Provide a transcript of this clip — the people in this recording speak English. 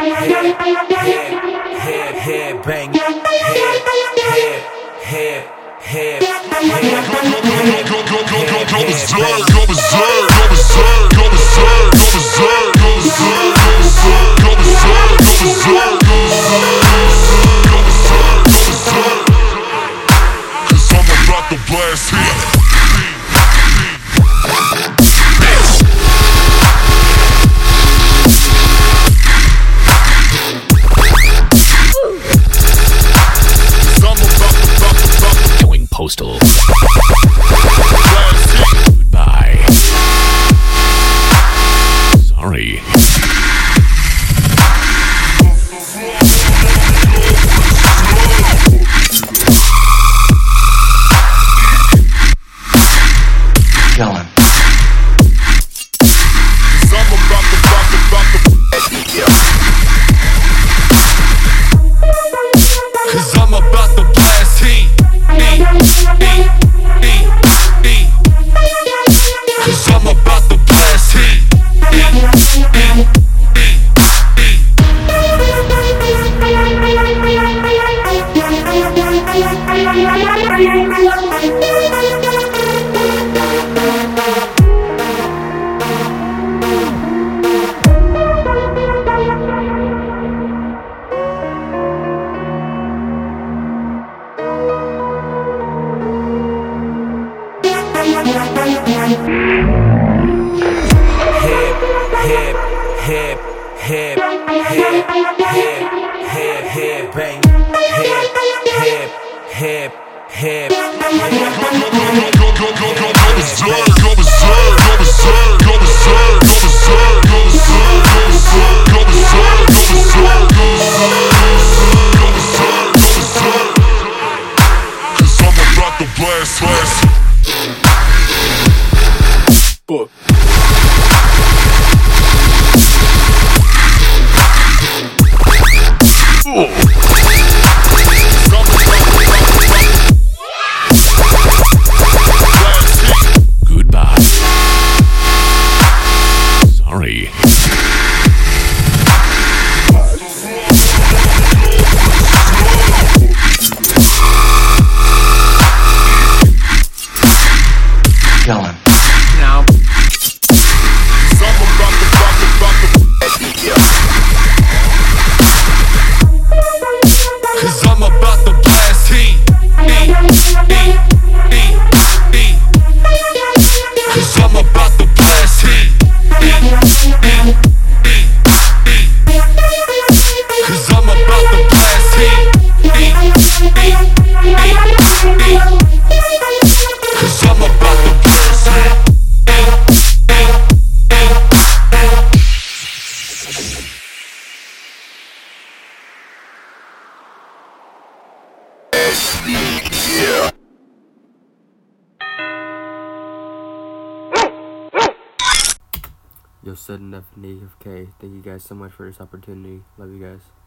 head, head, head, bang, head, head, head, head, head, Go, berserk, go berserk, go berserk, Cause I'm about to blast heat. Cause I'm about to blast heat. hip, hip, hip, bang, hip, hip, hip, hip. Go, go, go, go, go go berserk, go berserk, go berserk, go berserk, go berserk, go berserk, go berserk, go berserk, go berserk, go berserk, go berserk. Cause I'm about to blast, blast. Book. Cause I'm about to blast heat. Cause I'm about to blast heat. Cause I'm about to blast heat. Heat, Yo, Svdden F and K. Thank you guys so much for this opportunity. Love you guys.